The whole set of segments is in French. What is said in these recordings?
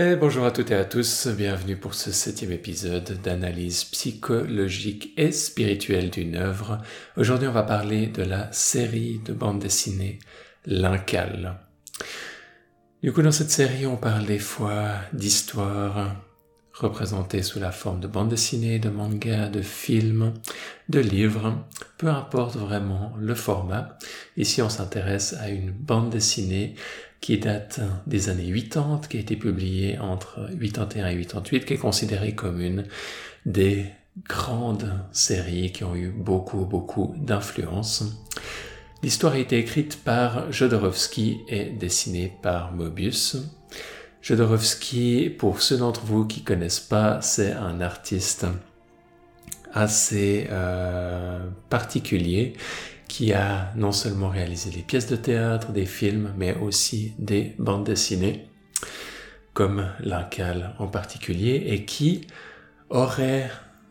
Et bonjour à toutes et à tous, bienvenue pour ce septième épisode d'analyse psychologique et spirituelle d'une œuvre. Aujourd'hui on va parler de la série de bande dessinée L'Incal. Du coup dans cette série on parle des fois d'histoires représentées sous la forme de bande dessinée, de manga, de films, de livres, peu importe vraiment le format. Ici on s'intéresse à une bande dessinée qui date des années 80, qui a été publiée entre 81 et 88, qui est considérée comme une des grandes séries qui ont eu beaucoup, beaucoup d'influence. L'histoire a été écrite par Jodorowsky et dessinée par Mobius. Jodorowsky, pour ceux d'entre vous qui connaissent pas, c'est un artiste assez euh, particulier qui a non seulement réalisé des pièces de théâtre, des films, mais aussi des bandes dessinées, comme l'Incal en particulier, et qui aurait,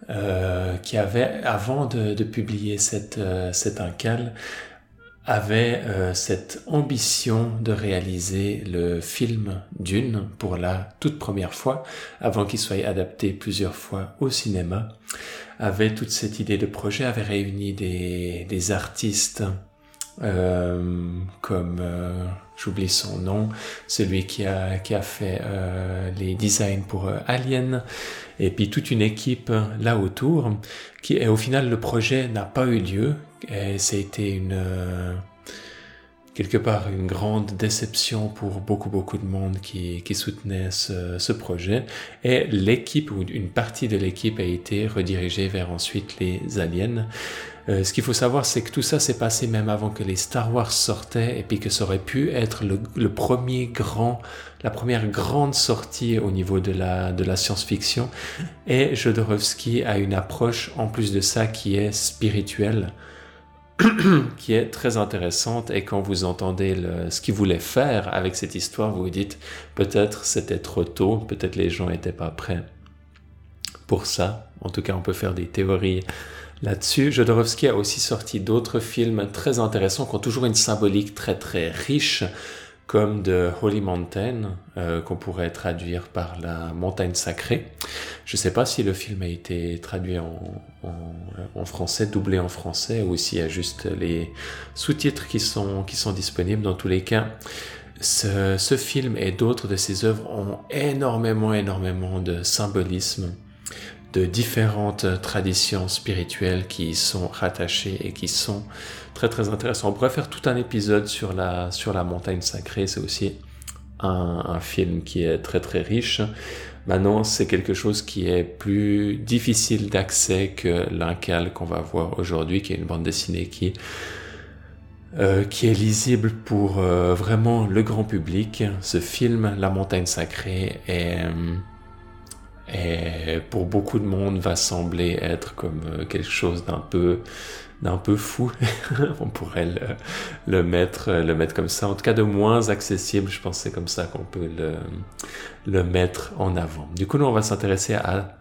euh, qui avait, avant de, publier cette, euh, cette Incal, avait euh, cette ambition de réaliser le film Dune pour la toute première fois, avant qu'il soit adapté plusieurs fois au cinéma, avait toute cette idée de projet, avait réuni des, des artistes euh, comme euh, j'oublie son nom, celui qui a qui a fait euh, les designs pour euh, Alien, et puis toute une équipe là autour, qui et au final le projet n'a pas eu lieu, et été une quelque part une grande déception pour beaucoup beaucoup de monde qui, qui soutenait ce, projet. Et l'équipe ou une partie de l'équipe a été redirigée vers ensuite les aliens. Euh, ce qu'il faut savoir c'est que tout ça s'est passé même avant que les Star Wars sortaient et puis que ça aurait pu être le, le premier grand la première grande sortie au niveau de la, de la science-fiction. Et Jodorowsky a une approche en plus de ça qui est spirituelle qui est très intéressante et quand vous entendez ce qu'il voulait faire avec cette histoire, vous vous dites peut-être c'était trop tôt, peut-être les gens n'étaient pas prêts pour ça. En tout cas, on peut faire des théories là-dessus. Jodorowsky a aussi sorti d'autres films très intéressants qui ont toujours une symbolique très très riche comme de Holy Mountain, euh, qu'on pourrait traduire par la montagne sacrée. Je ne sais pas si le film a été traduit en, en, français, doublé en français, ou s'il y a juste les sous-titres qui sont, qui sont disponibles. Dans tous les cas, ce, ce film et d'autres de ses œuvres ont énormément, énormément de symbolisme de différentes traditions spirituelles qui y sont rattachées et qui sont très très intéressantes. On pourrait faire tout un épisode sur la, sur la montagne sacrée, c'est aussi un, film qui est très très riche. Maintenant, c'est quelque chose qui est plus difficile d'accès que l'incal qu'on va voir aujourd'hui, qui est une bande dessinée qui euh, qui est lisible pour euh, vraiment le grand public. Ce film, La montagne sacrée, est, pour beaucoup de monde va sembler être comme euh, quelque chose d'un peu d'un peu fou. On pourrait le, mettre le mettre comme ça. En tout cas de moins accessible je pense c'est comme ça qu'on peut le, le mettre en avant. Du coup nous on va s'intéresser à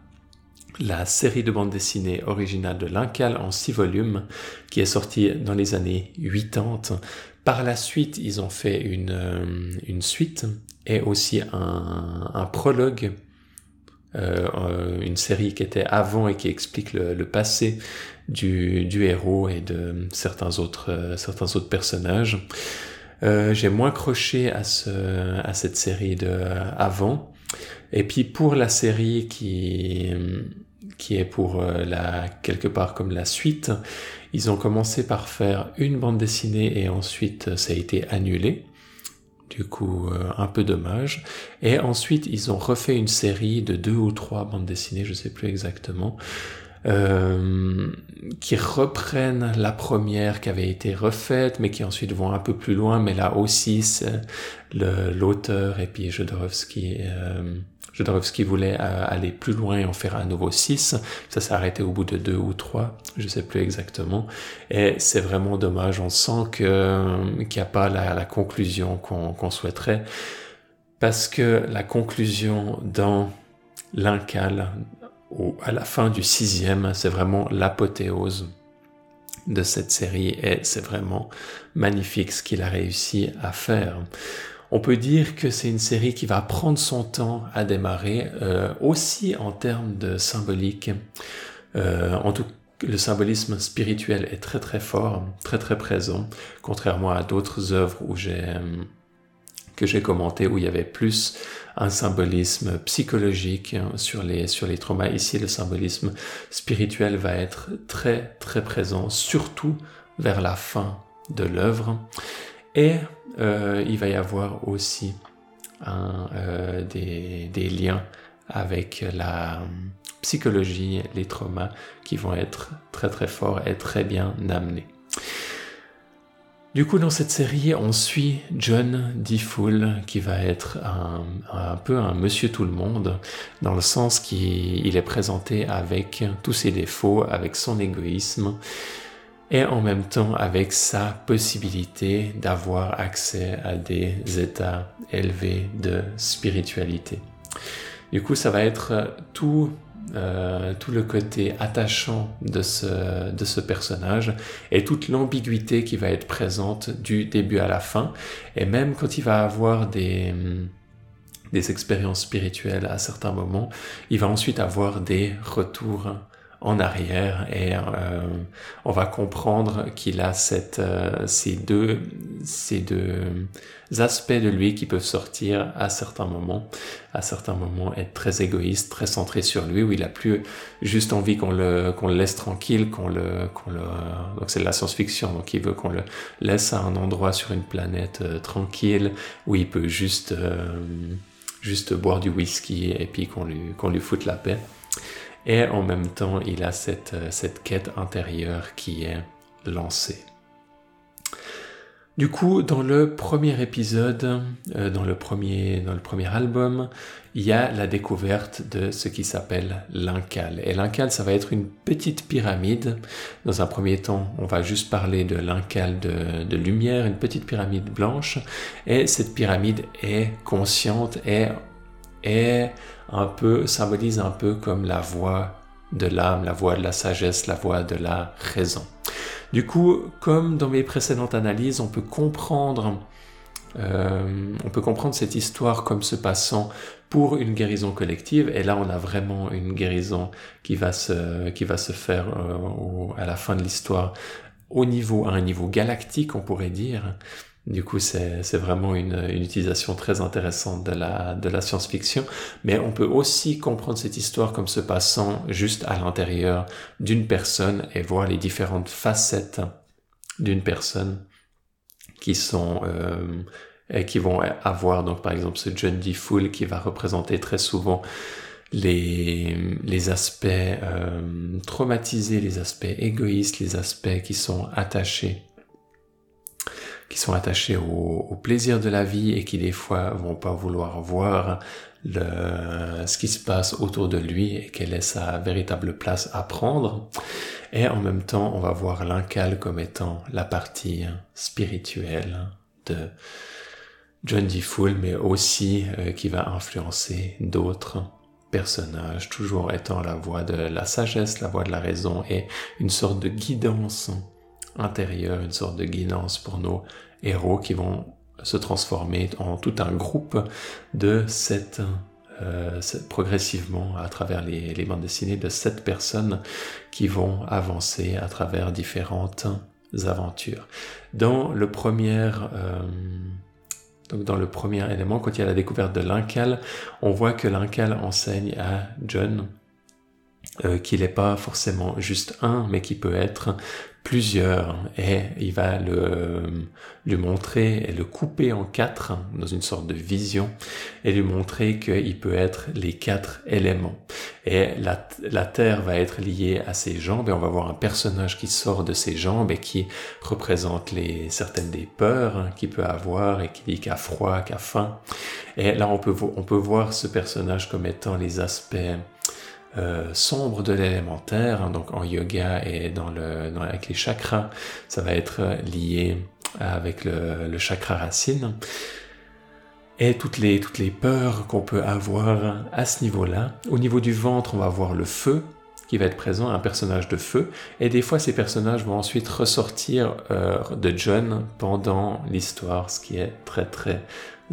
la série de bande dessinée originale de l'Incal en six volumes qui est sortie dans les années 80 par la suite ils ont fait une, euh, une suite et aussi un, un prologue euh, une série qui était avant et qui explique le, le passé du, du, héros et de certains autres, euh, certains autres personnages. Euh, j'ai moins croché à, ce, à cette série de avant. Et puis pour la série qui, qui est pour euh, la, quelque part comme la suite, ils ont commencé par faire une bande dessinée et ensuite ça a été annulé du coup euh, un peu dommage. Et ensuite ils ont refait une série de deux ou trois bandes dessinées, je sais plus exactement, euh, qui reprennent la première qui avait été refaite, mais qui ensuite vont un peu plus loin. Mais là aussi, c'est l'auteur et puis Jodorowsky. Euh, Jodorowsky voulait euh, aller plus loin et en faire un nouveau 6. Ça s'est arrêté au bout de deux ou trois, je sais plus exactement. Et c'est vraiment dommage. On sent qu'il n'y a pas la, conclusion qu'on souhaiterait. Parce que la conclusion dans l'incal, à la fin du sixième, c'est vraiment l'apothéose de cette série et c'est vraiment magnifique ce qu'il a réussi à faire. On peut dire que c'est une série qui va prendre son temps à démarrer, euh, aussi en termes de symbolique. Euh, en tout le symbolisme spirituel est très très fort, très très présent, contrairement à d'autres œuvres où j'ai que j'ai commenté où il y avait plus un symbolisme psychologique sur les sur les traumas. Ici, le symbolisme spirituel va être très très présent, surtout vers la fin de l'œuvre. Et euh, il va y avoir aussi euh, des, liens avec la psychologie, les traumas qui vont être très très forts et très bien amenés. Du coup, dans cette série, on suit John DeFool, qui va être un, peu un monsieur tout le monde, dans le sens qu'il est présenté avec tous ses défauts, avec son égoïsme, et en même temps avec sa possibilité d'avoir accès à des états élevés de spiritualité. Du coup, ça va être tout, euh, tout le côté attachant de ce, de ce personnage et toute l'ambiguïté qui va être présente du début à la fin. Et même quand il va avoir des, des expériences spirituelles à certains moments, il va ensuite avoir des retours en arrière et euh, on va comprendre qu'il a euh, ces, deux, ces deux aspects de lui qui peuvent sortir à certains moments, à certains moments être très égoïste, très centré sur lui, où il a plus juste envie qu'on le, le laisse tranquille, qu'on le, le, donc c'est de la science-fiction, donc il veut qu'on le laisse à un endroit sur une planète euh, tranquille où il peut juste, juste boire du whisky et puis qu'on lui, qu'on lui foute la paix. Et en même temps, il a cette, euh, cette quête intérieure qui est lancée. Du coup, dans le premier épisode, euh, dans, le premier, album, il y a la découverte de ce qui s'appelle l'incal. Et l'incal, ça va être une petite pyramide. Dans un premier temps, on va juste parler de l'incal de, de, lumière, une petite pyramide blanche. Et cette pyramide est consciente et est un peu, symbolise un peu comme la voix de l'âme, la voix de la sagesse, la voix de la raison. Du coup, comme dans mes précédentes analyses, on peut comprendre, euh, on peut comprendre cette histoire comme se passant pour une guérison collective. Et là, on a vraiment une guérison qui va se, qui va se faire euh, à la fin de l'histoire au niveau, à un niveau galactique, on pourrait dire. Du coup, c'est vraiment une, utilisation très intéressante de la, science-fiction, mais on peut aussi comprendre cette histoire comme se passant juste à l'intérieur d'une personne et voir les différentes facettes d'une personne qui sont euh, et qui vont avoir donc par exemple ce John D. Fool qui va représenter très souvent les, les aspects euh, traumatisés, les aspects égoïstes, les aspects qui sont attachés qui sont attachés au, au, plaisir de la vie et qui des fois vont pas vouloir voir le, ce qui se passe autour de lui et quelle est sa véritable place à prendre. Et en même temps, on va voir l'incal comme étant la partie spirituelle de John D. Fool, mais aussi euh, qui va influencer d'autres personnages, toujours étant la voix de la sagesse, la voix de la raison et une sorte de guidance intérieure, une sorte de guidance pour nos héros qui vont se transformer en tout un groupe de sept, euh, progressivement à travers les, les, bandes dessinées de sept personnes qui vont avancer à travers différentes aventures. Dans le premier euh, donc dans le premier élément, quand il y a la découverte de l'incal, on voit que l'incal enseigne à John euh, qu'il n'est pas forcément juste un, mais qui peut être plusieurs et il va le, lui montrer et le couper en quatre dans une sorte de vision et lui montrer qu'il peut être les quatre éléments. Et la, la terre va être liée à ses jambes et on va voir un personnage qui sort de ses jambes et qui représente les, certaines des peurs qu'il peut avoir et qui dit qu'il a froid, qu'il a faim. Et là on peut, on peut voir ce personnage comme étant les aspects euh, sombre de l'élémentaire, hein, donc en yoga et dans le, avec les chakras, ça va être lié avec le, chakra racine. Et toutes les, toutes les peurs qu'on peut avoir à ce niveau-là. Au niveau du ventre, on va voir le feu qui va être présent, un personnage de feu. Et des fois, ces personnages vont ensuite ressortir euh, de John pendant l'histoire, ce qui est très très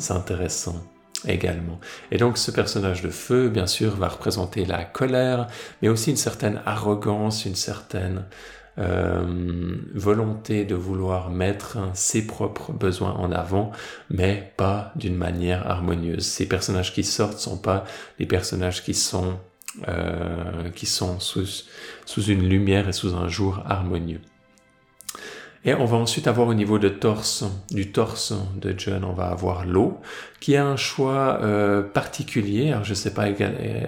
intéressants également. Et donc ce personnage de feu, bien sûr, va représenter la colère, mais aussi une certaine arrogance, une certaine euh, volonté de vouloir mettre ses propres besoins en avant, mais pas d'une manière harmonieuse. Ces personnages qui sortent sont pas les personnages qui sont euh, qui sont sous, sous une lumière et sous un jour harmonieux. Et on va ensuite avoir au niveau de torse, du torse de John, on va avoir l'eau, qui a un choix euh, particulier. Alors je ne sais pas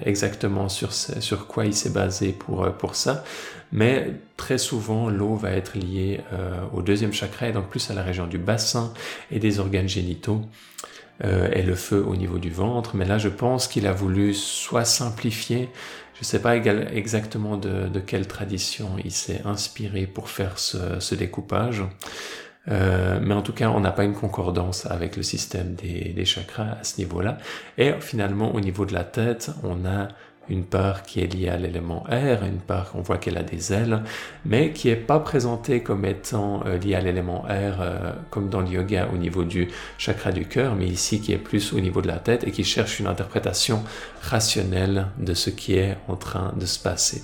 exactement sur, quoi il s'est basé pour, euh, pour ça, mais très souvent l'eau va être liée euh, au deuxième chakra, et donc plus à la région du bassin et des organes génitaux. Euh, et le feu au niveau du ventre, mais là je pense qu'il a voulu soit simplifier, je ne sais pas exactement de, quelle tradition il s'est inspiré pour faire ce, découpage, euh, mais en tout cas, on n'a pas une concordance avec le système des chakras à ce niveau-là. Et finalement, au niveau de la tête, on a une part qui est liée à l'élément air, une part on voit qu'elle a des ailes, mais qui n'est pas présentée comme étant euh, liée à l'élément air euh, comme dans le yoga au niveau du chakra du cœur, mais ici qui est plus au niveau de la tête et qui cherche une interprétation rationnelle de ce qui est en train de se passer.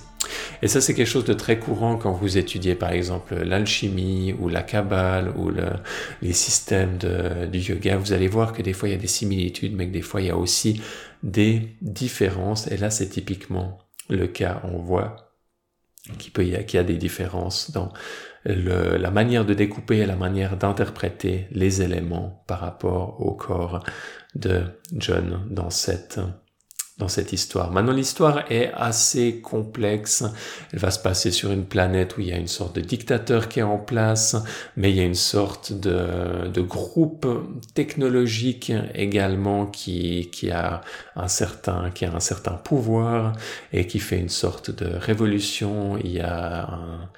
Et ça, c'est quelque chose de très courant quand vous étudiez, par exemple, l'alchimie ou la kabbale ou les systèmes du yoga. Vous allez voir que des fois, il y a des similitudes, mais que des fois, il y a aussi des différences. Et là, c'est typiquement le cas. On voit qu'il peut y a, des différences dans la manière de découper et la manière d'interpréter les éléments par rapport au corps de John dans cette dans cette histoire. Maintenant, l'histoire est assez complexe. Elle va se passer sur une planète où il y a une sorte de dictateur qui est en place, mais il y a une sorte de, de groupe technologique également qui, qui a un certain, qui a un certain pouvoir et qui fait une sorte de révolution. Il y a un,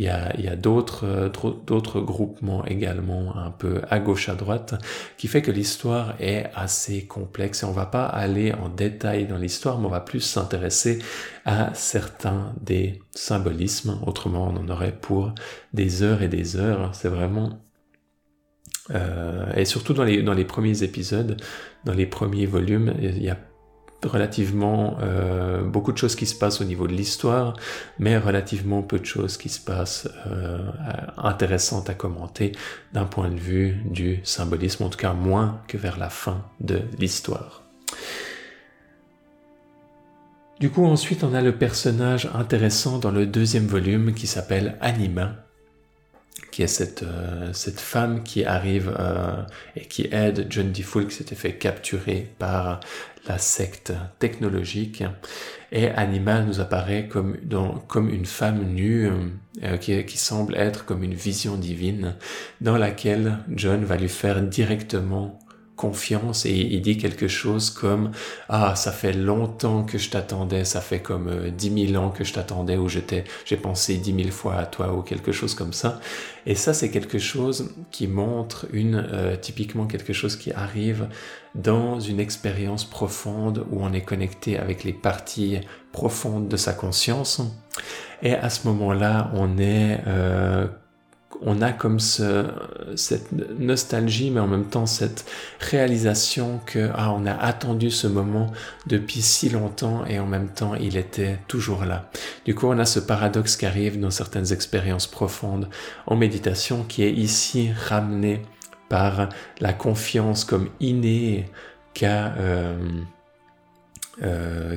il y a, d'autres, d'autres groupements également un peu à gauche à droite qui fait que l'histoire est assez complexe. Et on va pas aller en détail dans l'histoire mais on va plus s'intéresser à certains des symbolismes. Autrement on en aurait pour des heures et des heures. C'est vraiment euh, et surtout dans les, dans les premiers épisodes, dans les premiers volumes, il y a relativement euh, beaucoup de choses qui se passent au niveau de l'histoire, mais relativement peu de choses qui se passent euh, intéressantes à commenter d'un point de vue du symbolisme, en tout cas moins que vers la fin de l'histoire. Du coup, ensuite, on a le personnage intéressant dans le deuxième volume qui s'appelle Anima, qui est cette, euh, femme qui arrive et qui aide John DeFool qui s'était fait capturer par la secte technologique. Et Anima nous apparaît comme, une femme nue euh, qui, qui semble être comme une vision divine dans laquelle John va lui faire directement confiance et il dit quelque chose comme ah ça fait longtemps que je t'attendais ça fait comme euh, dix mille ans que je t'attendais ou j'étais. J'ai pensé dix mille fois à toi ou quelque chose comme ça et ça c'est quelque chose qui montre une euh, typiquement quelque chose qui arrive dans une expérience profonde où on est connecté avec les parties profondes de sa conscience. Et à ce moment-là on est euh, on a comme ce, cette nostalgie, mais en même temps cette réalisation que ah, on a attendu ce moment depuis si longtemps et en même temps il était toujours là. Du coup, on a ce paradoxe qui arrive dans certaines expériences profondes en méditation qui est ici ramené par la confiance comme innée qu'a euh, euh,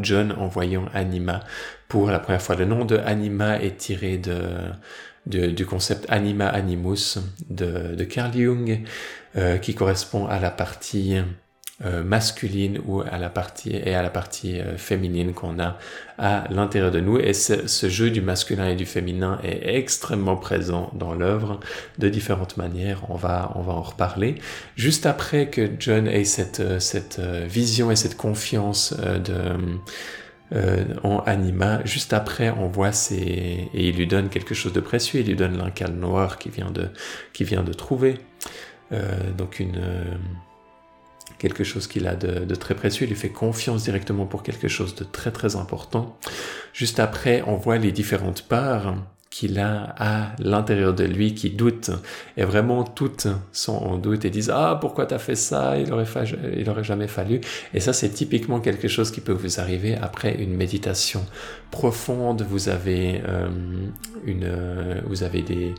John en voyant Anima pour la première fois. Le nom de Anima est tiré de du concept anima animus de, Carl Jung, euh, qui correspond à la partie euh, masculine ou à la partie et à la partie euh, féminine qu'on a à l'intérieur de nous. Et ce, jeu du masculin et du féminin est extrêmement présent dans l'œuvre de différentes manières. On va, on va en reparler. Juste après que John ait cette, cette vision et cette confiance de euh, en anima. Juste après, on voit ses... Et il lui donne quelque chose de précieux, il lui donne l'incal noir qu'il vient de, qui vient de trouver. Euh, donc une... Euh, quelque chose qu'il a de, de, très précieux, il lui fait confiance directement pour quelque chose de très très important. Juste après, on voit les différentes parts qu'il a à l'intérieur de lui qui doute. Et vraiment toutes sont en doute et disent ah pourquoi t'as fait ça? Il aurait jamais fallu et ça c'est typiquement quelque chose qui peut vous arriver après une méditation profonde. Vous avez euh, une vous avez des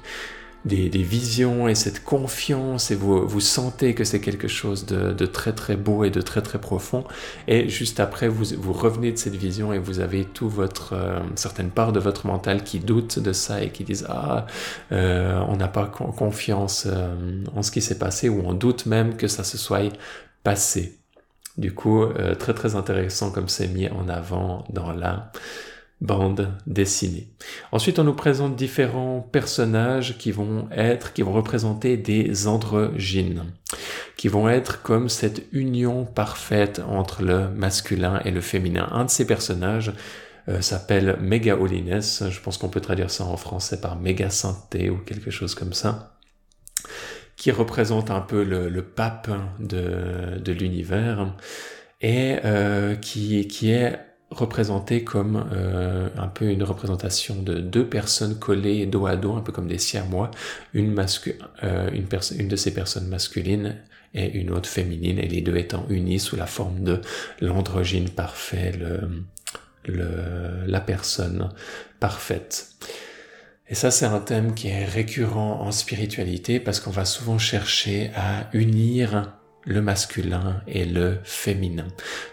des, visions et cette confiance et vous, vous sentez que c'est quelque chose de, très très beau et de très très profond. Et juste après vous, vous revenez de cette vision et vous avez tout votre euh, certaine part de votre mental qui doute de ça et qui disent ah euh, on n'a pas confiance euh, en ce qui s'est passé ou on doute même que ça se soit passé. Du coup très très intéressant comme c'est mis en avant dans la bande dessinée. Ensuite, on nous présente différents personnages qui vont être, qui vont représenter des androgynes, qui vont être comme cette union parfaite entre le masculin et le féminin. Un de ces personnages euh, s'appelle Mega Holiness, je pense qu'on peut traduire ça en français par méga sainteté ou quelque chose comme ça qui représente un peu le, pape de, de l'univers et euh, qui, qui est représenté comme euh, un peu une représentation de deux personnes collées dos à dos, un peu comme des siamois, une, mascu euh, une, une de ces personnes masculines et une autre féminine, et les deux étant unis sous la forme de l'androgyne parfait, le, le, la personne parfaite. Et ça, c'est un thème qui est récurrent en spiritualité parce qu'on va souvent chercher à unir le masculin et le féminin.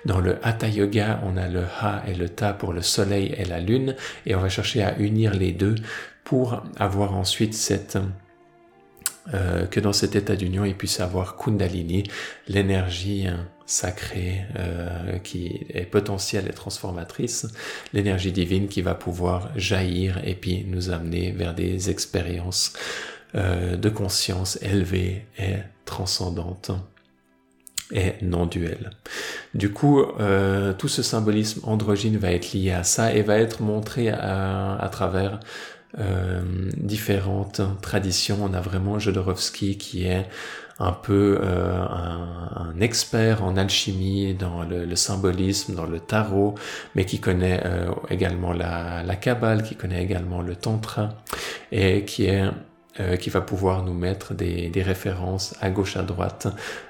Dans le Hatha Yoga, on a le Ha et le Ta pour le soleil et la lune, et on va chercher à unir les deux pour avoir ensuite cette euh, que dans cet état d'union, il puisse avoir Kundalini, l'énergie hein, sacrée euh, qui est potentielle et transformatrice, l'énergie divine qui va pouvoir jaillir et puis nous amener vers des expériences euh, de conscience élevées et transcendantes et non duel. Du coup, euh, tout ce symbolisme androgyne va être lié à ça et va être montré à, travers euh, différentes traditions. On a vraiment Jodorowsky qui est un peu euh, un, expert en alchimie, dans le, symbolisme, dans le tarot, mais qui connaît également la, la Kabbale, qui connaît également le Tantra, et qui est qui va pouvoir nous mettre des, des références à gauche à droite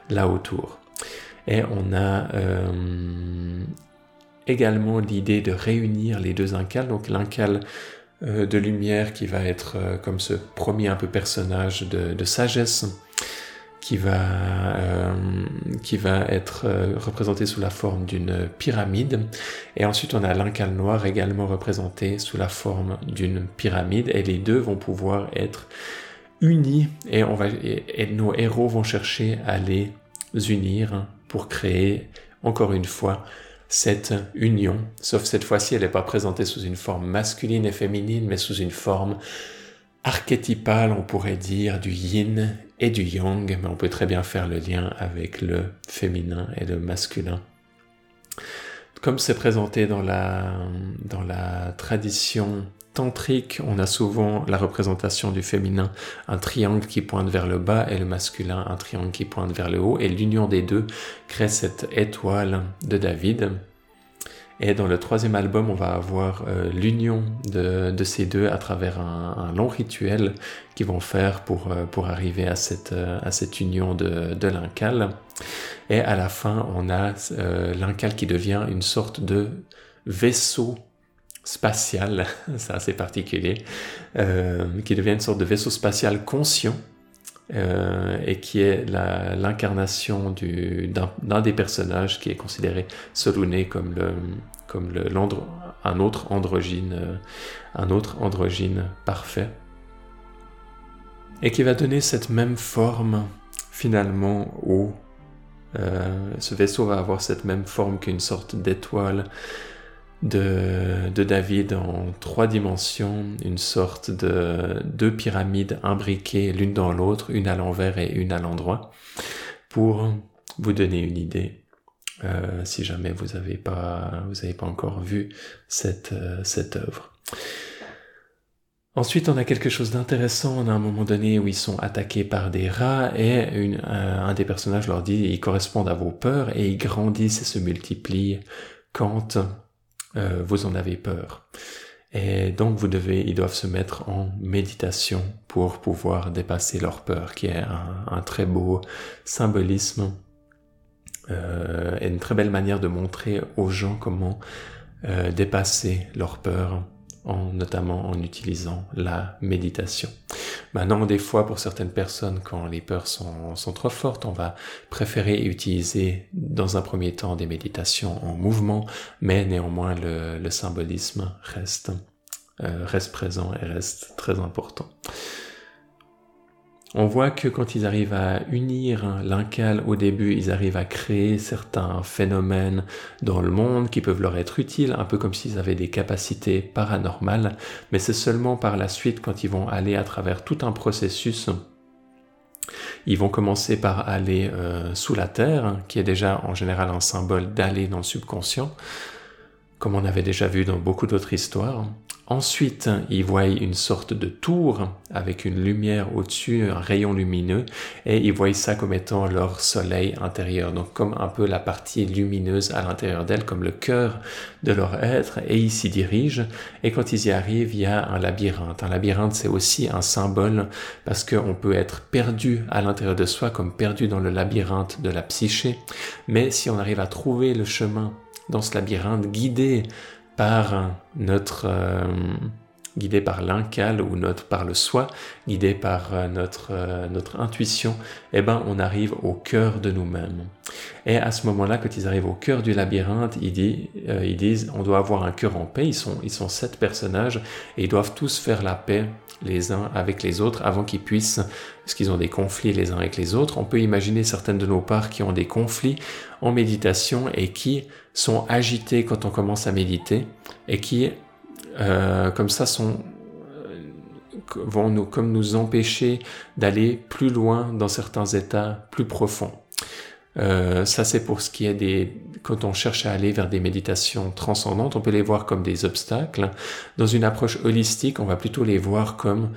là autour. Et on a euh, également l'idée de réunir les deux incals, donc l'incal euh, de lumière qui va être euh, comme ce premier un peu personnage de, sagesse qui va, qui va être représenté sous la forme d'une pyramide. Et ensuite, on a l'incal noir également représenté sous la forme d'une pyramide. Et les deux vont pouvoir être unis et, on va, et nos héros vont chercher à les unir pour créer, encore une fois, cette union, sauf cette fois-ci, elle n'est pas présentée sous une forme masculine et féminine, mais sous une forme archétypale, on pourrait dire, du yin et du yang, mais on peut très bien faire le lien avec le féminin et le masculin. Comme c'est présenté dans la, dans la tradition on a souvent la représentation du féminin, un triangle qui pointe vers le bas et le masculin, un triangle qui pointe vers le haut. Et l'union des deux crée cette étoile de David. Et dans le troisième album, on va avoir euh, l'union de, ces deux à travers un, long rituel qu'ils vont faire pour, euh, pour arriver à cette, euh, à cette union de, de l'incal. Et à la fin, on a l'incal qui devient une sorte de vaisseau spatial, c'est assez particulier, euh, qui devient une sorte de vaisseau spatial conscient euh, et qui est l'incarnation d'un des personnages qui est considéré Soluné comme le comme le, un autre androgyne euh, un autre androgyne parfait et qui va donner cette même forme finalement au ce vaisseau va avoir cette même forme qu'une sorte d'étoile de, David en trois dimensions, une sorte de deux pyramides imbriquées l'une dans l'autre, une à l'envers et une à l'endroit, pour vous donner une idée. Euh, si jamais vous n'avez pas, pas encore vu cette, euh, cette œuvre. Ensuite, on a quelque chose d'intéressant. On a un moment donné où ils sont attaqués par des rats et euh, un des personnages leur dit ils correspondent à vos peurs et ils grandissent et se multiplient quand euh, vous en avez peur. Et donc vous devez, ils doivent se mettre en méditation pour pouvoir dépasser leur peur, qui est un, très beau symbolisme euh, et une très belle manière de montrer aux gens comment euh, dépasser leur peur en, notamment en utilisant la méditation. Maintenant, des fois, pour certaines personnes, quand les peurs sont, sont trop fortes, on va préférer utiliser dans un premier temps des méditations en mouvement, mais néanmoins le, le symbolisme reste, euh, reste présent et reste très important. On voit que quand ils arrivent à unir l'incal au début, ils arrivent à créer certains phénomènes dans le monde qui peuvent leur être utiles, un peu comme s'ils avaient des capacités paranormales, mais c'est seulement par la suite quand ils vont aller à travers tout un processus ils vont commencer par aller euh, sous la terre, qui est déjà en général un symbole d'aller dans le subconscient, comme on avait déjà vu dans beaucoup d'autres histoires. Ensuite, ils voient une sorte de tour avec une lumière au-dessus, un rayon lumineux, et ils voient ça comme étant leur soleil intérieur, donc comme un peu la partie lumineuse à l'intérieur d'elle, comme le cœur de leur être, et ils s'y dirigent, et quand ils y arrivent, il y a un labyrinthe. Un labyrinthe, c'est aussi un symbole, parce qu'on peut être perdu à l'intérieur de soi, comme perdu dans le labyrinthe de la psyché, mais si on arrive à trouver le chemin dans ce labyrinthe, guidé par notre euh, guidé par l'incal ou notre par le soi, guidé par euh, notre euh, notre intuition, eh ben on arrive au cœur de nous-mêmes. Et à ce moment-là, quand ils arrivent au cœur du labyrinthe, ils, disent, ils disent on doit avoir un cœur en paix. Ils sont ils sont sept personnages et ils doivent tous faire la paix les uns avec les autres avant qu'ils puissent, parce qu'ils ont des conflits les uns avec les autres. On peut imaginer certaines de nos parts qui ont des conflits en méditation et qui sont agités quand on commence à méditer et qui, euh, comme ça, euh, vont nous, comme nous empêcher d'aller plus loin dans certains états plus profonds. Euh, ça, c'est pour ce qui est des... Quand on cherche à aller vers des méditations transcendantes, on peut les voir comme des obstacles. Dans une approche holistique, on va plutôt les voir comme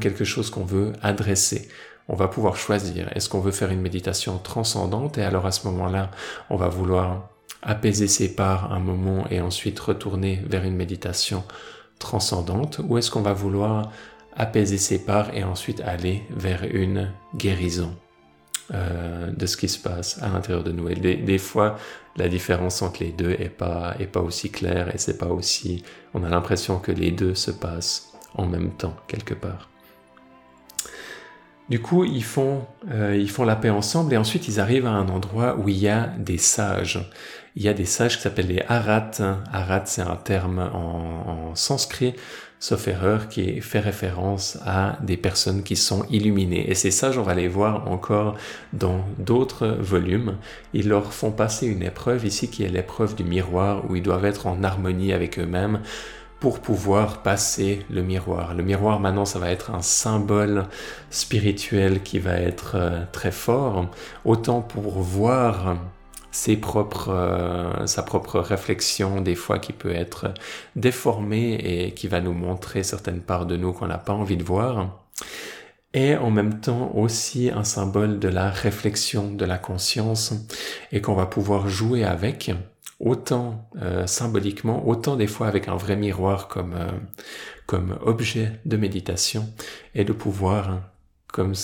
quelque chose qu'on veut adresser. On va pouvoir choisir. Est-ce qu'on veut faire une méditation transcendante Et alors à ce moment-là, on va vouloir apaiser ses parts un moment et ensuite retourner vers une méditation transcendante? Ou est-ce qu'on va vouloir apaiser ses parts et ensuite aller vers une guérison euh, de ce qui se passe à l'intérieur de nous? Et des, fois, la différence entre les deux est pas est pas aussi claire et c'est pas aussi. On a l'impression que les deux se passent en même temps quelque part. Du coup, ils font, euh, ils font la paix ensemble et ensuite ils arrivent à un endroit où il y a des sages. Il y a des sages qui s'appellent les Arats. Arats, c'est un terme en, en sanskrit sauf erreur, qui fait référence à des personnes qui sont illuminées. Et c'est ça, on va les voir encore dans d'autres volumes. Ils leur font passer une épreuve ici qui est l'épreuve du miroir, où ils doivent être en harmonie avec eux-mêmes pour pouvoir passer le miroir. Le miroir maintenant ça va être un symbole spirituel qui va être euh, très fort, autant pour voir euh, sa propre réflexion, des fois qui peut être déformée et qui va nous montrer certaines parts de nous qu'on n'a pas envie de voir. Et en même temps aussi un symbole de la réflexion, de la conscience, et qu'on va pouvoir jouer avec, autant euh, symboliquement, autant des fois avec un vrai miroir comme, euh, objet de méditation, et de pouvoir comme,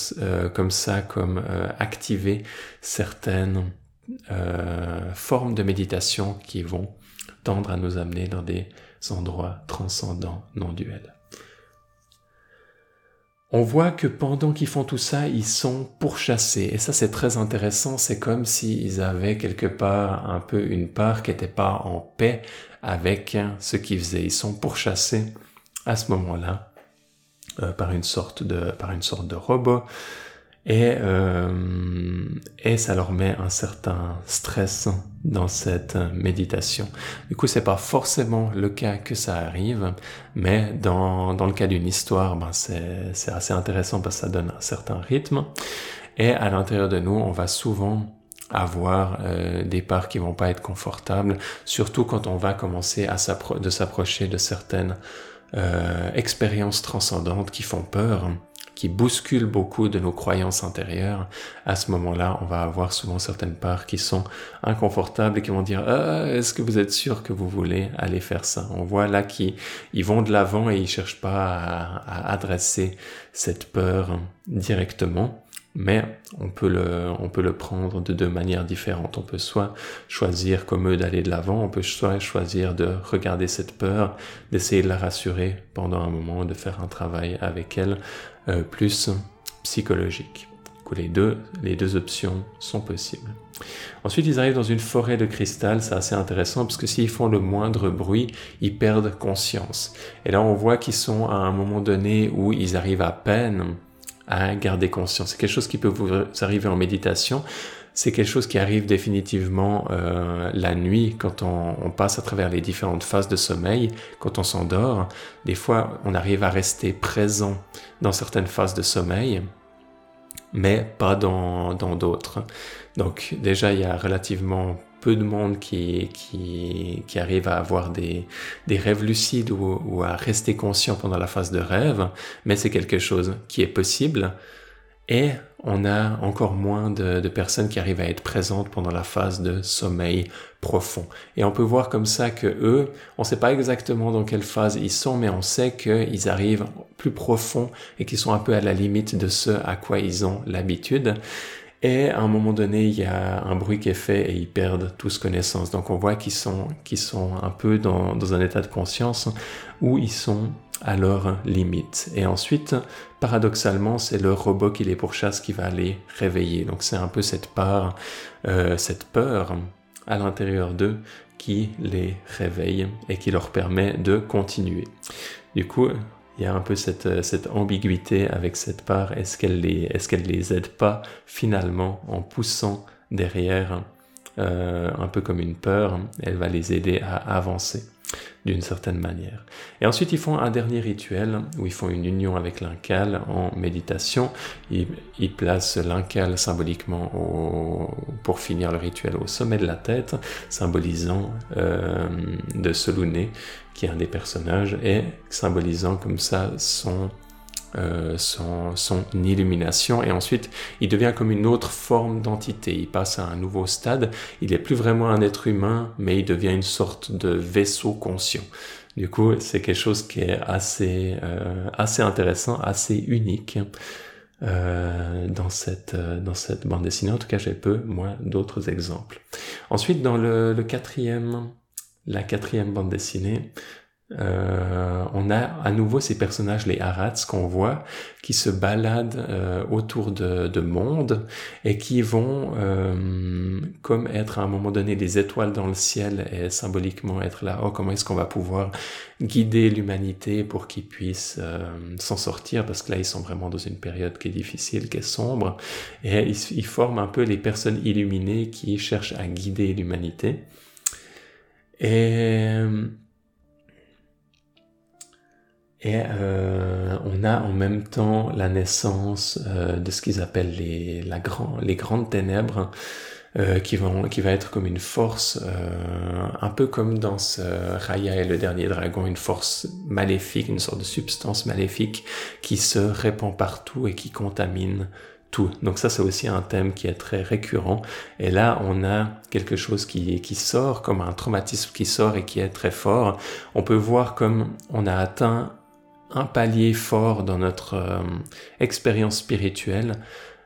comme ça, comme activer certaines euh, formes de méditation qui vont tendre à nous amener dans des endroits transcendants, non duels. On voit que pendant qu'ils font tout ça, ils sont pourchassés. Et ça, c'est très intéressant. C'est comme s'ils avaient quelque part un peu une part qui n'était pas en paix avec ce qu'ils faisaient. Ils sont pourchassés à ce moment-là euh, par une sorte de par une sorte de robot et, euh, et ça leur met un certain stress dans cette méditation. Du coup, c'est pas forcément le cas que ça arrive, mais dans, dans le cas d'une histoire, ben c'est, assez intéressant parce que ça donne un certain rythme. Et à l'intérieur de nous, on va souvent avoir euh, des parts qui vont pas être confortables, surtout quand on va commencer à de s'approcher de certaines euh, expériences transcendantes qui font peur qui bousculent beaucoup de nos croyances intérieures, à ce moment-là, on va avoir souvent certaines parts qui sont inconfortables et qui vont dire ah, est-ce que vous êtes sûr que vous voulez aller faire ça? On voit là qu'ils ils vont de l'avant et ils cherchent pas à adresser cette peur directement mais on peut le, on peut le prendre de deux manières différentes. On peut soit choisir comme eux d'aller de l'avant, on peut soit choisir de regarder cette peur, d'essayer de la rassurer pendant un moment, de faire un travail avec elle euh, plus psychologique. les deux, les deux options sont possibles. Ensuite, ils arrivent dans une forêt de cristal, c'est assez intéressant parce que s'ils font le moindre bruit, ils perdent conscience. Et là, on voit qu'ils sont à un moment donné où ils arrivent à peine à garder conscience. C'est quelque chose qui peut vous arriver en méditation. C'est quelque chose qui arrive définitivement euh, la nuit quand on, on, passe à travers les différentes phases de sommeil, quand on s'endort. Des fois, on arrive à rester présent dans certaines phases de sommeil, mais pas dans d'autres. Donc déjà, il y a relativement peu de monde qui, qui, qui arrive à avoir des, rêves lucides ou, à rester conscient pendant la phase de rêve, mais c'est quelque chose qui est possible. Et on a encore moins de, de, personnes qui arrivent à être présentes pendant la phase de sommeil profond. Et on peut voir comme ça que eux, on ne sait pas exactement dans quelle phase ils sont, mais on sait qu'ils arrivent plus profond et qu'ils sont un peu à la limite de ce à quoi ils ont l'habitude. Et à un moment donné, il y a un bruit qui est fait et ils perdent tous connaissance. Donc on voit qu'ils sont, qu'ils sont un peu dans, un état de conscience où ils sont à leur limite. Et ensuite, paradoxalement, c'est le robot qui les pourchasse qui va les réveiller. Donc c'est un peu cette part, euh, cette peur à l'intérieur d'eux qui les réveille et qui leur permet de continuer. Du coup, il y a un peu cette, euh, cette ambiguïté avec cette part. Est-ce qu'elle les, les aide pas finalement en poussant derrière euh, un peu comme une peur, elle va les aider à avancer d'une certaine manière. Et ensuite, ils font un dernier rituel où ils font une union avec l'incal en méditation. Ils, placent l'incal symboliquement pour finir le rituel au sommet de la tête, symbolisant euh, de Soluné, qui est un des personnages, et symbolisant comme ça son euh, son, son, illumination et ensuite il devient comme une autre forme d'entité. Il passe à un nouveau stade. Il n'est plus vraiment un être humain, mais il devient une sorte de vaisseau conscient. Du coup, c'est quelque chose qui est assez, euh, assez intéressant, assez unique. Euh, dans cette euh, dans cette bande dessinée. En tout cas, j'ai peu moi d'autres exemples. Ensuite, dans le, le quatrième la quatrième bande dessinée, euh, on a à nouveau ces personnages, les Arats, qu'on voit, qui se baladent euh, autour de, de mondes et qui vont euh, comme être à un moment donné des étoiles dans le ciel et symboliquement être là, oh comment est-ce qu'on va pouvoir guider l'humanité pour qu'ils puissent s'en sortir? Parce que là ils sont vraiment dans une période qui est difficile, qui est sombre et ils, ils forment un peu les personnes illuminées qui cherchent à guider l'humanité. Et et euh, on a en même temps la naissance euh, de ce qu'ils appellent les, la grand, les grandes ténèbres, euh, qui, vont, qui va être comme une force, euh, un peu comme dans Raya et le dernier dragon, une force maléfique, une sorte de substance maléfique qui se répand partout et qui contamine tout. Donc ça, c'est aussi un thème qui est très récurrent. Et là, on a quelque chose qui, qui sort, comme un traumatisme qui sort et qui est très fort. On peut voir comme on a atteint un palier fort dans notre euh, expérience spirituelle,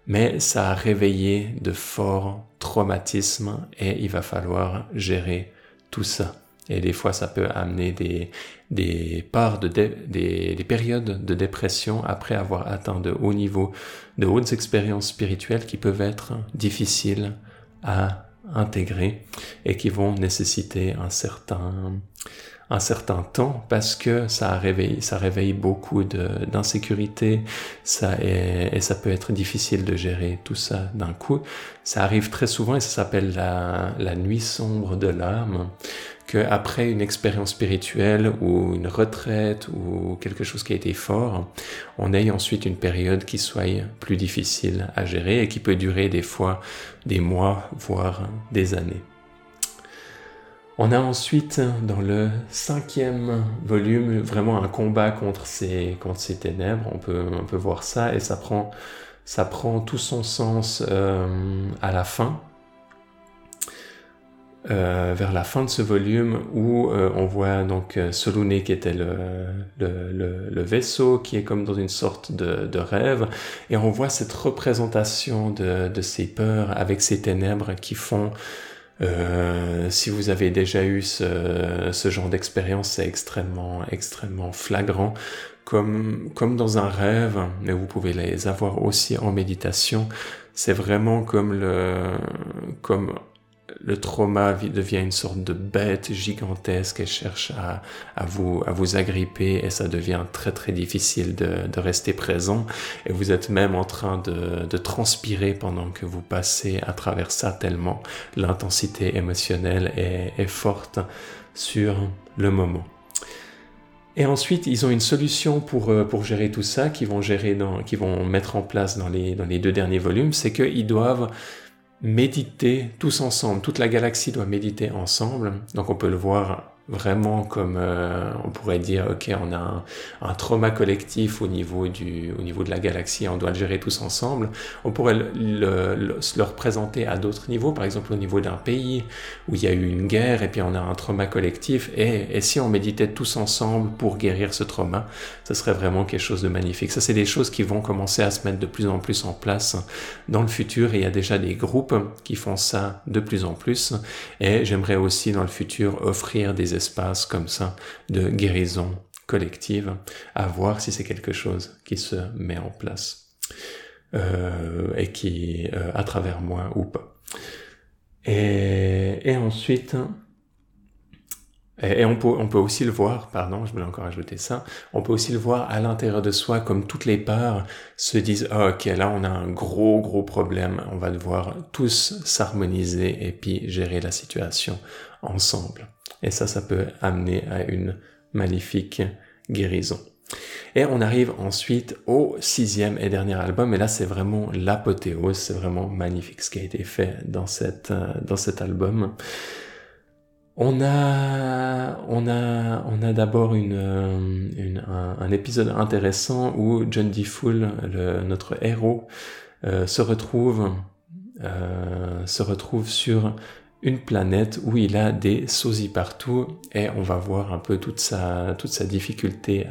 mais ça a réveillé de forts traumatismes et il va falloir gérer tout ça. Et des fois, ça peut amener des, parts de des, des, périodes de dépression après avoir atteint de hauts niveaux, de hautes expériences spirituelles qui peuvent être difficiles à intégrer et qui vont nécessiter un certain un certain temps parce que ça réveille, ça réveille beaucoup d'insécurité, ça et ça peut être difficile de gérer tout ça d'un coup. Ça arrive très souvent et ça s'appelle la, la nuit sombre de l'âme qu'après une expérience spirituelle ou une retraite ou quelque chose qui a été fort, on ait ensuite une période qui soit plus difficile à gérer et qui peut durer des fois des mois, voire des années. On a ensuite, dans le cinquième volume, vraiment un combat contre ces, contre ces ténèbres. On peut, on peut voir ça et ça prend, ça prend tout son sens euh, à la fin. Euh, vers la fin de ce volume où euh, on voit donc Soluné qui était le, le, le, vaisseau qui est comme dans une sorte de, de rêve et on voit cette représentation de, de ces peurs avec ces ténèbres qui font euh, si vous avez déjà eu ce, ce genre d'expérience, c'est extrêmement, extrêmement flagrant, comme, comme dans un rêve, mais vous pouvez les avoir aussi en méditation. C'est vraiment comme le, comme le trauma devient une sorte de bête gigantesque et cherche à, vous, à vous agripper et ça devient très très difficile de, rester présent et vous êtes même en train de, transpirer pendant que vous passez à travers ça tellement l'intensité émotionnelle est, forte sur le moment. Et ensuite, ils ont une solution pour, euh, pour gérer tout ça, qu'ils vont vont mettre en place dans les, dans les deux derniers volumes, c'est qu'ils doivent méditer tous ensemble. Toute la galaxie doit méditer ensemble. Donc on peut le voir vraiment comme euh, on pourrait dire ok on a un, trauma collectif au niveau du au niveau de la galaxie on doit le gérer tous ensemble. On pourrait le, le, représenter à d'autres niveaux par exemple au niveau d'un pays où il y a eu une guerre et puis on a un trauma collectif. Et, et si on méditait tous ensemble pour guérir ce trauma ce serait vraiment quelque chose de magnifique. Ça c'est des choses qui vont commencer à se mettre de plus en plus en place dans le futur. Et il y a déjà des groupes qui font ça de plus en plus. Et j'aimerais aussi dans le futur offrir des espace comme ça de guérison collective, à voir si c'est quelque chose qui se met en place euh, et qui euh, à travers moi ou pas. Et, ensuite, et, on, peut, on peut aussi le voir, pardon, je voulais encore ajouter ça, on peut aussi le voir à l'intérieur de soi, comme toutes les parts se disent, oh, ok, là on a un gros, gros problème, on va devoir tous s'harmoniser et puis gérer la situation ensemble. Et ça, ça peut amener à une magnifique guérison. Et on arrive ensuite au sixième et dernier album, et là c'est vraiment l'apothéose, c'est vraiment magnifique ce qui a été fait dans, cette, euh, dans cet album. On a, on a, on a d'abord une, une un, épisode intéressant où John D. Fool, notre héros, euh, se retrouve, euh, se retrouve sur une planète où il a des sosies partout et on va voir un peu toute sa, toute sa difficulté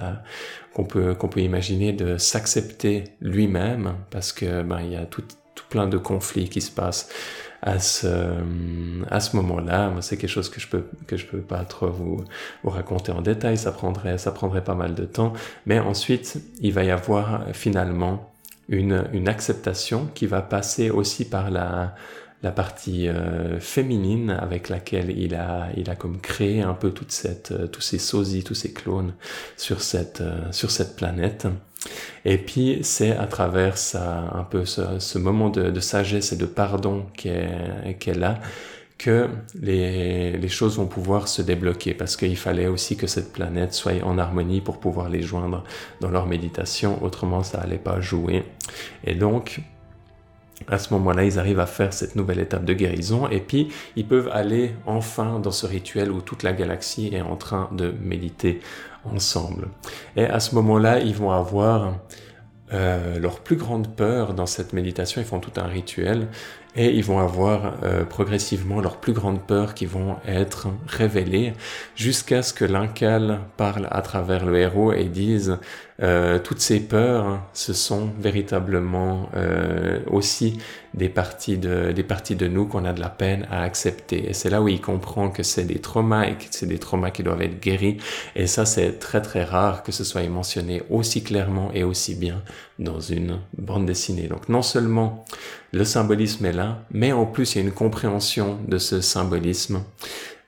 qu'on peut, qu'on peut imaginer de s'accepter lui-même parce que ben, il y a tout, tout plein de conflits qui se passent à ce, à ce moment-là. C'est quelque chose que je peux, que je peux pas trop vous, vous raconter en détail. Ça prendrait, ça prendrait pas mal de temps. Mais ensuite, il va y avoir finalement une, une acceptation qui va passer aussi par la, la partie euh, féminine avec laquelle il a, il a comme créé un peu toute cette, euh, tous ces sosies, tous ces clones sur cette, euh, sur cette planète. Et puis c'est à travers ça, un peu ce, ce moment de, de, sagesse et de pardon qu'elle a que les, les, choses vont pouvoir se débloquer parce qu'il fallait aussi que cette planète soit en harmonie pour pouvoir les joindre dans leur méditation, autrement ça allait pas jouer. Et donc à ce moment-là, ils arrivent à faire cette nouvelle étape de guérison et puis ils peuvent aller enfin dans ce rituel où toute la galaxie est en train de méditer ensemble. Et à ce moment-là, ils vont avoir euh, leur plus grande peur dans cette méditation. Ils font tout un rituel et ils vont avoir euh, progressivement leurs plus grandes peurs qui vont être révélées jusqu'à ce que l'incal parle à travers le héros et dise euh, toutes ces peurs, ce sont véritablement euh, aussi des parties de des parties de nous qu'on a de la peine à accepter. Et c'est là où il comprend que c'est des traumas et que c'est des traumas qui doivent être guéris. Et ça, c'est très très rare que ce soit mentionné aussi clairement et aussi bien dans une bande dessinée. Donc non seulement le symbolisme est là, mais en plus il y a une compréhension de ce symbolisme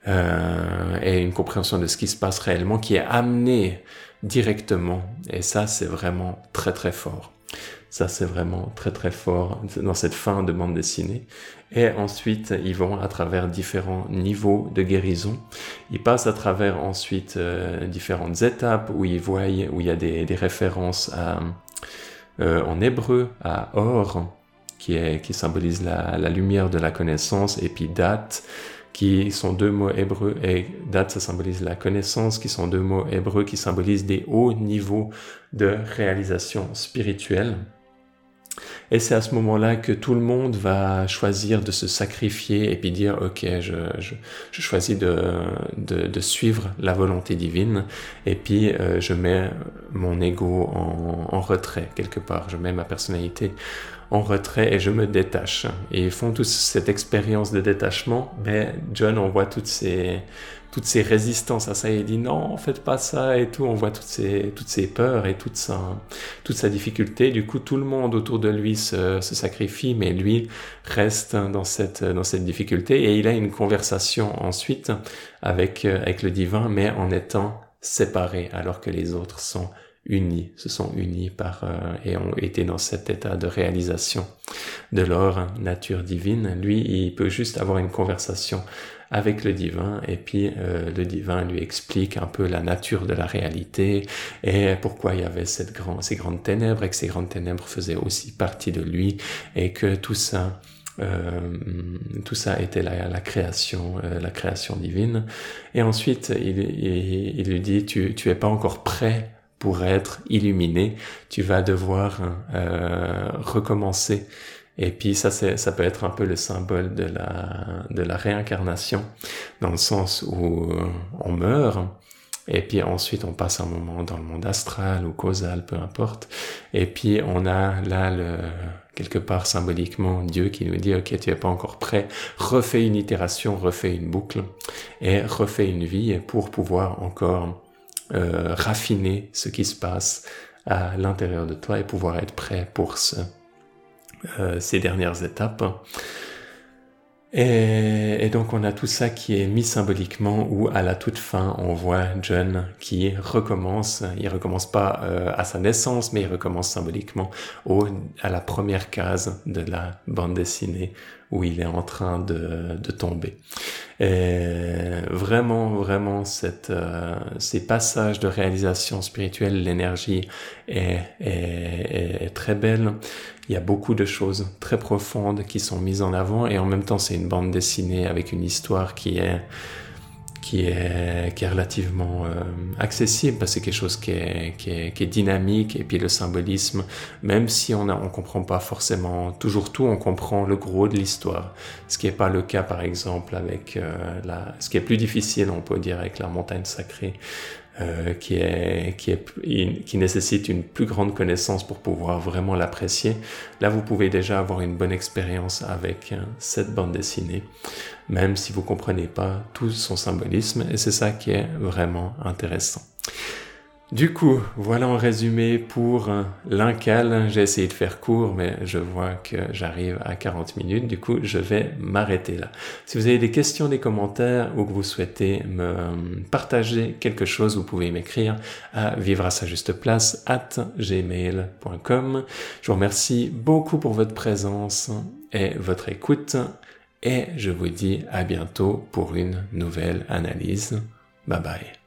euh, et une compréhension de ce qui se passe réellement qui est amenée directement. Et ça, c'est vraiment très très fort. Ça, c'est vraiment très très fort dans cette fin de bande dessinée. Et ensuite, ils vont à travers différents niveaux de guérison. Ils passent à travers ensuite euh, différentes étapes où ils voient, où il y a des, références euh, en hébreu à or, qui, symbolise la, lumière de la connaissance, et puis date, qui sont deux mots hébreux, et Dat, ça symbolise la connaissance, qui sont deux mots hébreux qui symbolisent des hauts niveaux de réalisation spirituelle. Et c'est à ce moment-là que tout le monde va choisir de se sacrifier et puis dire, OK, je, choisis de, suivre la volonté divine et puis euh, je mets mon ego en, en, retrait quelque part, je mets ma personnalité en retrait et je me détache. Et ils font tous cette expérience de détachement, mais John, on voit toutes ces, toutes ces résistances à ça. Il dit non, faites pas ça et tout. On voit toutes ces, toutes ces peurs et toute sa, toute sa difficulté. Du coup, tout le monde autour de lui se, se sacrifie, mais lui reste dans cette, dans cette difficulté. Et il a une conversation ensuite avec, avec le divin, mais en étant séparé, alors que les autres sont unis, se sont unis par euh, et ont été dans cet état de réalisation de leur nature divine. Lui, il peut juste avoir une conversation avec le divin et puis euh, le divin lui explique un peu la nature de la réalité et pourquoi il y avait cette grande, ces grandes ténèbres et que ces grandes ténèbres faisaient aussi partie de lui et que tout ça euh, tout ça était la, la création, euh, la création divine. Et ensuite, il, il, il lui dit, tu, tu es pas encore prêt pour être illuminé, tu vas devoir euh, recommencer. Et puis ça, c'est, ça peut être un peu le symbole de la, de la réincarnation, dans le sens où euh, on meurt, et puis ensuite on passe un moment dans le monde astral ou causal, peu importe. Et puis on a là le, quelque part symboliquement Dieu qui nous dit ok tu es pas encore prêt, refais une itération, refais une boucle et refais une vie pour pouvoir encore euh, raffiner ce qui se passe à l'intérieur de toi et pouvoir être prêt pour euh, ces dernières étapes. Et, donc on a tout ça qui est mis symboliquement où à la toute fin on voit John qui recommence, il recommence pas euh, à sa naissance mais il recommence symboliquement au, à la première case de la bande dessinée où il est en train de, de tomber. Et vraiment, vraiment, cette, euh, ces passages de réalisation spirituelle, l'énergie est, est, est, très belle. Il y a beaucoup de choses très profondes qui sont mises en avant et en même temps, c'est une bande dessinée avec une histoire qui est qui est, qui est relativement euh, accessible parce que c'est quelque chose qui est, qui, est, qui est dynamique et puis le symbolisme, même si on ne on comprend pas forcément toujours tout, on comprend le gros de l'histoire. Ce qui n'est pas le cas par exemple avec euh, la, ce qui est plus difficile on peut dire avec la montagne sacrée euh, qui, est, qui, est, qui nécessite une plus grande connaissance pour pouvoir vraiment l'apprécier. Là, vous pouvez déjà avoir une bonne expérience avec euh, cette bande dessinée, même si vous comprenez pas tout son symbolisme, et c'est ça qui est vraiment intéressant. Du coup, voilà en résumé pour l'incal. J'ai essayé de faire court, mais je vois que j'arrive à 40 minutes. Du coup, je vais m'arrêter là. Si vous avez des questions, des commentaires ou que vous souhaitez me partager quelque chose, vous pouvez m'écrire à vivre à sa juste place at gmail.com. Je vous remercie beaucoup pour votre présence et votre écoute et je vous dis à bientôt pour une nouvelle analyse. Bye bye.